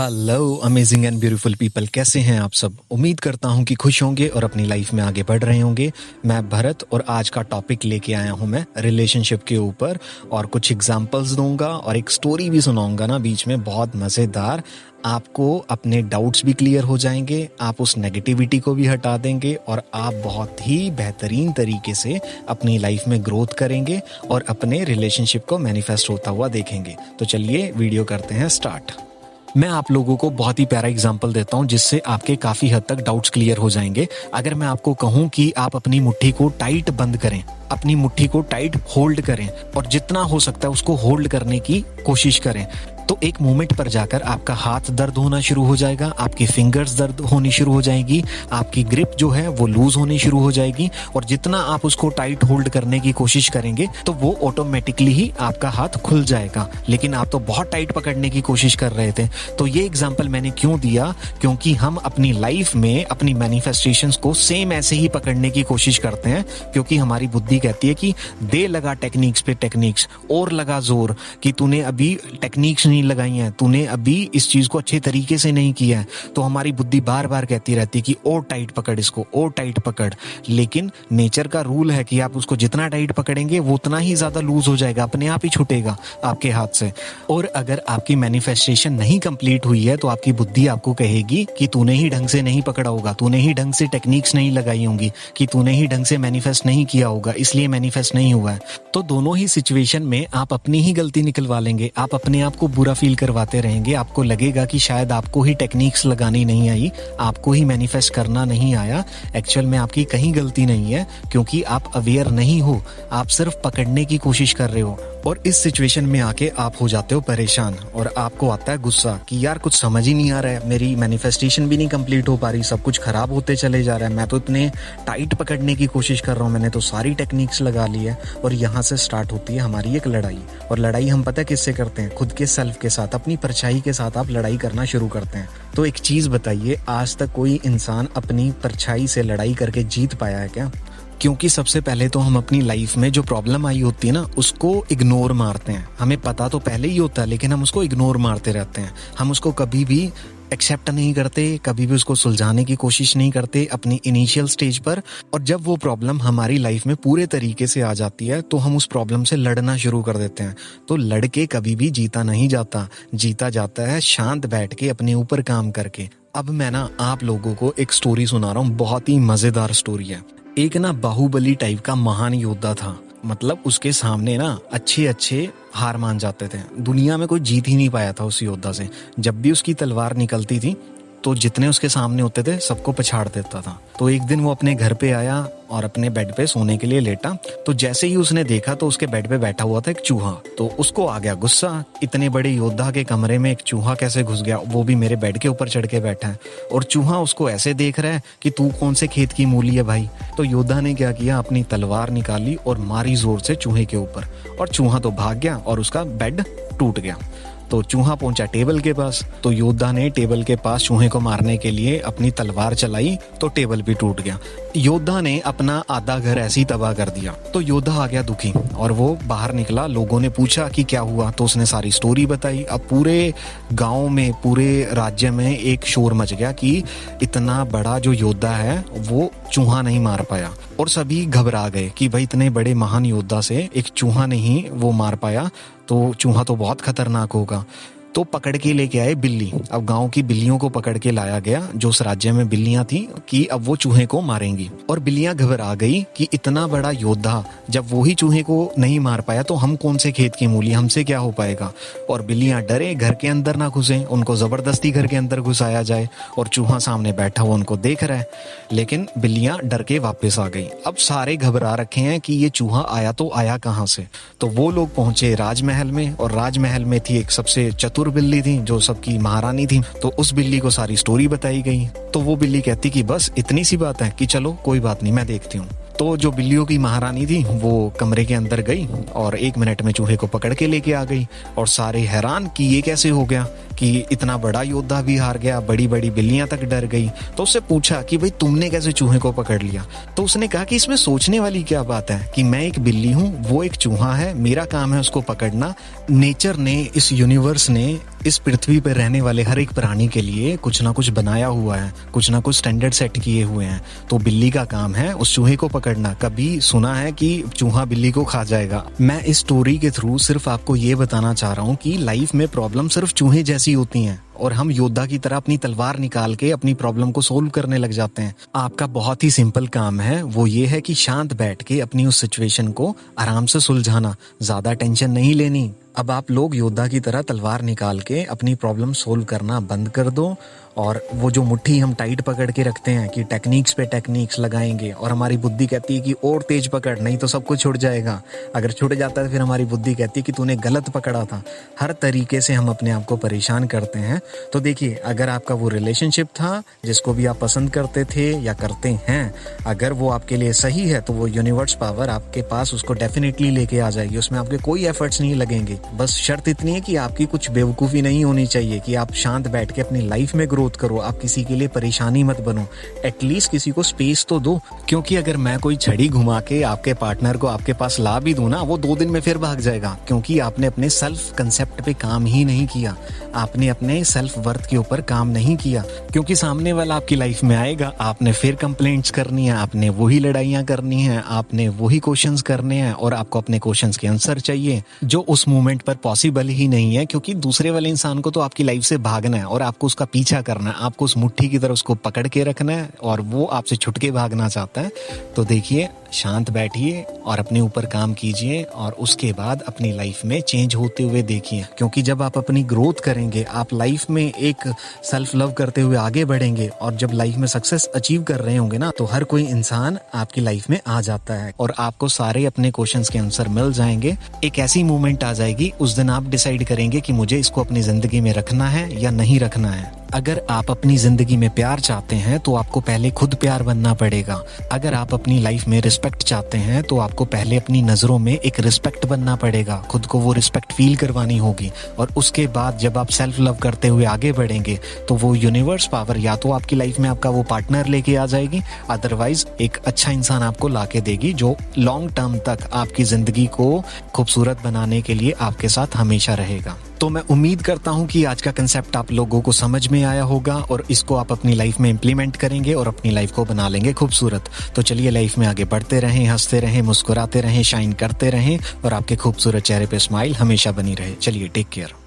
Hello amazing and beautiful people कैसे हैं आप सब? उम्मीद करता हूँ कि खुश होंगे और अपनी लाइफ में आगे बढ़ रहे होंगे। मैं भरत और आज का टॉपिक लेके आया हूँ मैं रिलेशनशिप के ऊपर और कुछ एग्जांपल्स दूँगा और एक स्टोरी भी सुनाऊँगा ना बीच में। बहुत मज़ेदार। आपको अपने डाउट्स भी क्लियर हो जाएँगे, आप उस नेगेटिविटी को भी हटा देंगे और आप बहुत ही बेहतरीन तरीके से अपनी लाइफ में ग्रोथ करेंगे और अपने रिलेशनशिप को मैनिफेस्ट होता हुआ देखेंगे। तो चलिए वीडियो करते हैं स्टार्ट मैं आप लोगों को बहुत ही प्यारा एग्ज़ाम्पल देता हूँ, जिससे आपके काफ़ी हद तक डाउट्स क्लियर हो जाएँगे। अगर मैं आपको कहूँ कि आप अपनी मुट्ठी को टाइट बंद करें, अपनी मुट्ठी को टाइट होल्ड करें, और जितना हो सकता है उसको होल्ड करने की कोशिश करें। तो एक मोमेंट पर जाकर आपका हाथ दर्द होना शुरू हो जाएगा, आपकी फिंगर्स दर्द होनी शुरू हो जाएगी, आपकी ग्रिप जो है वो लूज होनी शुरू हो जाएगी और जितना आप उसको टाइट होल्ड करने की कोशिश करेंगे तो वो ऑटोमेटिकली ही आपका हाथ खुल जाएगा। लेकिन आप तो बहुत टाइट पकड़ने की कोशिश कर रहे थे। तो ये एग्ज़ाम्पल मैंने क्यों दिया? क्योंकि हम अपनी लाइफ में, अपनी मैनिफेस्टेशन को सेम ऐसे ही पकड़ने की कोशिश करते हैं, क्योंकि हमारी बुद्धि कहती है कि दे लगा टेक्निक्स पे टेक्निक्स और लगा ज़ोर कि तूने अभी टेक्निक्स नहीं नहीं लगाई हैं। तूने अभी इस चीज़ को अच्छे तरीके से नहीं किया है। तो हमारी बुद्धि बार बार कहती रहती है कि और टाइट पकड़ इसको और टाइट पकड़। लेकिन नेचर का रूल है कि आप उसको जितना टाइट पकड़ेंगे, वो उतना ही ज़्यादा लूज हो जाएगा, अपने आप ही छूटेगा आपके हाथ से। और अगर आपकी मैनिफेस्टेशन नहीं कंप्लीट हुई है तो आपकी बुद्धि आपको कहेगी कि, तूने ही ढंग से नहीं पकड़ा होगा, तूने ही ढंग से टेक्निक्स नहीं लगाई होंगी, कि तूने ही ढंग से मैनिफेस्ट नहीं किया होगा, इसलिए मैनिफेस्ट नहीं हुआ है। तो दोनों ही सिचुएशन में आप अपनी ही गलती निकलवा लेंगे। आप अपने आप को बुरा बुरा फील करवाते रहेंगे। आपको लगेगा कि शायद आपको ही टेक्निक्स लगानी नहीं आई, आपको ही मैनिफेस्ट करना नहीं आया। एक्चुअल में आपकी कहीं गलती नहीं है, क्योंकि आप अवेयर नहीं हो। आप सिर्फ़ पकड़ने की कोशिश कर रहे हो। और इस सिचुएशन में आके आप हो जाते हो परेशान और आपको आता है गुस्सा कि यार कुछ समझ ही नहीं आ रहा है। मेरी मैनिफेस्टेशन भी नहीं कंप्लीट हो पा रही, सब कुछ खराब होते चले जा रहा है। मैं तो इतने टाइट पकड़ने की कोशिश कर रहा हूँ, मैंने तो सारी टेक्निक्स लगा ली है और यहाँ से स्टार्ट होती है हमारी एक लड़ाई। और लड़ाई हम पता किससे करते हैं? खुद के सेल्फ के साथ, अपनी परछाई के साथ आप लड़ाई करना शुरू करते हैं। तो एक चीज़ बताइए, आज तक कोई इंसान अपनी परछाई से लड़ाई करके जीत पाया है क्या? क्योंकि सबसे पहले तो हम अपनी लाइफ में जो प्रॉब्लम आई होती है ना, उसको इग्नोर मारते हैं। हमें पता तो पहले ही होता है, लेकिन हम उसको इग्नोर मारते रहते हैं। हम उसको कभी भी एक्सेप्ट नहीं करते, कभी भी उसको सुलझाने की कोशिश नहीं करते अपनी इनिशियल स्टेज पर। और जब वो प्रॉब्लम हमारी लाइफ में पूरे तरीके से आ जाती है तो हम उस प्रॉब्लम से लड़ना शुरू कर देते हैं। तो लड़के कभी भी जीता नहीं जाता। जीता जाता है शांत बैठ के अपने ऊपर काम करके। अब मैं ना आप लोगों को एक स्टोरी सुना रहा हूँ, बहुत ही मज़ेदार स्टोरी है। एक ना बाहुबली टाइप का महान योद्धा था। मतलब उसके सामने ना अच्छे अच्छे हार मान जाते थे। दुनिया में कोई जीत ही नहीं पाया था उस योद्धा से। जब भी उसकी तलवार निकलती थी तो जितने उसके सामने होते थे, सबको पछाड़ देता था। तो एक दिन वो अपने घर पे आया और अपने बेड पे सोने के लिए लेटा। तो जैसे ही उसने देखा तो उसके बेड पे बैठा हुआ था एक चूहा। तो उसको आ गया गुस्सा। इतने बड़े योद्धा के कमरे में एक चूहा कैसे घुस गया? वो भी मेरे बेड के ऊपर चढ़ के बैठा है। और चूहा उसको ऐसे देख रहा है कि तू कौन से खेत की मूली है भाई? तो योद्धा ने क्या किया? अपनी तलवार निकाली और मारी ज़ोर से चूहे के ऊपर। और चूहा तो भाग गया और उसका बेड टूट गया। तो चूहा पहुँचा टेबल के पास तो योद्धा ने टेबल के पास चूहे को मारने के लिए अपनी तलवार चलाई तो टेबल भी टूट गया। योद्धा ने अपना आधा घर ऐसी तबाह कर दिया। तो योद्धा आ गया दुखी, और वो बाहर निकला। लोगों ने पूछा कि क्या हुआ तो उसने सारी स्टोरी बताई। अब पूरे गाँव में, पूरे राज्य में एक शोर मच गया कि इतना बड़ा जो योद्धा है, वो चूहा नहीं मार पाया। और सभी घबरा गए कि भाई इतने बड़े महान योद्धा से एक चूहा नहीं वो मार पाया तो चूहा तो बहुत खतरनाक होगा। तो पकड़ के लेके आए बिल्ली। अब गाँव की बिल्लियों को पकड़ के लाया गया, जो उस राज्य में बिल्लियाँ थी, कि अब वो चूहे को मारेंगी। और बिल्लियाँ घबरा गई कि इतना बड़ा योद्धा जब वो ही चूहे को नहीं मार पाया तो हम कौन से खेत की मूली, हमसे क्या हो पाएगा? और बिल्लियाँ डरे, घर के अंदर ना घुसे, उनको ज़बरदस्ती घर के अंदर घुसाया जाए, और चूहा सामने बैठा हुआ उनको देख रहा है। लेकिन बिल्लियाँ डर के वापस आ गई। अब सारे घबरा रखे हैं कि ये चूहा आया तो आया कहाँ से? तो वो लोग पहुँचे राजमहल में, और राजमहल में थी एक सबसे चतुर चतुर बिल्ली थी, जो सबकी महारानी थी तो उस बिल्ली को सारी स्टोरी बताई गई। तो वो बिल्ली कहती कि बस इतनी सी बात है कि चलो, कोई बात नहीं, मैं देखती हूँ। तो जो बिल्लियों की महारानी थी, वो कमरे के अंदर गई और एक मिनट में चूहे को पकड़ के लेके आ गई और सारे हैरान कि ये कैसे हो गया कि इतना बड़ा योद्धा भी हार गया बड़ी बड़ी बिल्लियाँ तक डर गई। तो उससे पूछा कि भाई, तुमने कैसे चूहे को पकड़ लिया? तो उसने कहा कि इसमें सोचने वाली क्या बात है कि मैं एक बिल्ली हूँ, वो एक चूहा है, मेरा काम है उसको पकड़ना। नेचर ने, इस यूनिवर्स ने, इस पृथ्वी पर रहने वाले हर एक प्राणी के लिए कुछ ना कुछ बनाया हुआ है, कुछ ना कुछ स्टैंडर्ड सेट किए हुए हैं। तो बिल्ली का काम है उस चूहे को पकड़ना कभी सुना है कि चूहा बिल्ली को खा जाएगा? मैं इस स्टोरी के थ्रू सिर्फ़ आपको ये बताना चाह रहा हूँ कि लाइफ में प्रॉब्लम सिर्फ़ चूहे जैसी होती हैं और हम योद्धा की तरह अपनी तलवार निकाल के अपनी प्रॉब्लम को सोल्व करने लग जाते हैं। आपका बहुत ही सिंपल काम है, वो ये है कि शांत बैठ के अपनी उस सिचुएशन को आराम से सुलझाना। ज़्यादा टेंशन नहीं लेनी। अब आप लोग योद्धा की तरह तलवार निकाल के अपनी प्रॉब्लम सोल्व करना बंद कर दो और वो जो मुट्ठी हम टाइट पकड़ के रखते हैं कि टेक्निक्स पे टेक्निक्स लगाएँगे और हमारी बुद्धि कहती है कि और तेज पकड़, नहीं तो सब कुछ छुट जाएगा। अगर छुट जाता है, फिर हमारी बुद्धि कहती है कि तूने गलत पकड़ा था। हर तरीके से हम अपने आप को परेशान करते हैं। तो देखिए, अगर आपका वो रिलेशनशिप था, जिसको भी आप पसंद करते थे या करते हैं, अगर वो आपके लिए सही है तो वो यूनिवर्स पावर आपके पास उसको डेफिनेटली लेके आ जाएगी। उसमें आपके कोई एफर्ट्स नहीं लगेंगे। बस शर्त इतनी है कि आपकी कुछ बेवकूफ़ी नहीं होनी चाहिए कि आप शांत बैठ के अपनी लाइफ में ग्रोथ करो, आप किसी के लिए परेशानी मत बनो। एटलीस्ट किसी को स्पेस तो दो, क्योंकि अगर मैं कोई छड़ी घुमा के आपके पार्टनर को आपके पास ला भी दूँ ना, वो दो दिन में फिर भाग जाएगा, क्योंकि आपने अपने सेल्फ कंसेप्ट पे काम ही नहीं किया। आपने अपने सेल्फ वर्थ के ऊपर काम नहीं किया, क्योंकि सामने वाला आपकी लाइफ में आएगा, आपने फिर कंप्लेंट्स करनी है, आपने वही लड़ाइयाँ करनी है, आपने वही क्वेश्चन करने हैं, और आपको अपने क्वेश्चन के आंसर चाहिए, जो उस मोमेंट पर पॉसिबल ही नहीं है, क्योंकि दूसरे वाले इंसान को तो आपकी लाइफ से भागना है, और आपको उसका पीछा करना है। आपको उस मुट्ठी की तरह उसको पकड़ के रखना है और वो आपसे छुटके भागना चाहता है। तो देखिए, शांत बैठिए और अपने ऊपर काम कीजिए और उसके बाद अपनी लाइफ में चेंज होते हुए देखिए। क्योंकि जब आप अपनी ग्रोथ करेंगे, आप लाइफ में एक सेल्फ लव करते हुए आगे बढ़ेंगे और जब लाइफ में सक्सेस अचीव कर रहे होंगे ना तो हर कोई इंसान आपकी लाइफ में आ जाता है और आपको सारे अपने क्वेश्चन के आंसर मिल जाएँगे। एक ऐसी मोमेंट आ जाएगी, उस दिन आप डिसाइड करेंगे कि मुझे इसको अपनी ज़िंदगी में रखना है या नहीं रखना है। अगर आप अपनी ज़िंदगी में प्यार चाहते हैं तो आपको पहले खुद प्यार बनना पड़ेगा। अगर आप अपनी लाइफ में रिस्पेक्ट चाहते हैं तो आपको पहले अपनी नज़रों में एक रिस्पेक्ट बनना पड़ेगा। खुद को वो रिस्पेक्ट फील करवानी होगी। और उसके बाद जब आप सेल्फ लव करते हुए आगे बढ़ेंगे तो वो यूनिवर्स पावर या तो आपकी लाइफ में आपका वो पार्टनर लेके आ जाएगी। अदरवाइज़ एक अच्छा इंसान आपको ला के देगी, जो लॉन्ग टर्म तक आपकी ज़िंदगी को खूबसूरत बनाने के लिए आपके साथ हमेशा रहेगा। तो मैं उम्मीद करता हूँ कि आज का कंसेप्ट आप लोगों को समझ में आया होगा और इसको आप अपनी लाइफ में इम्प्लीमेंट करेंगे और अपनी लाइफ को बना लेंगे खूबसूरत। तो चलिए लाइफ में आगे बढ़ते रहें, हँसते रहें, मुस्कुराते रहें शाइन करते रहें और आपके खूबसूरत चेहरे पर स्माइल हमेशा बनी रहे। चलिए टेक केयर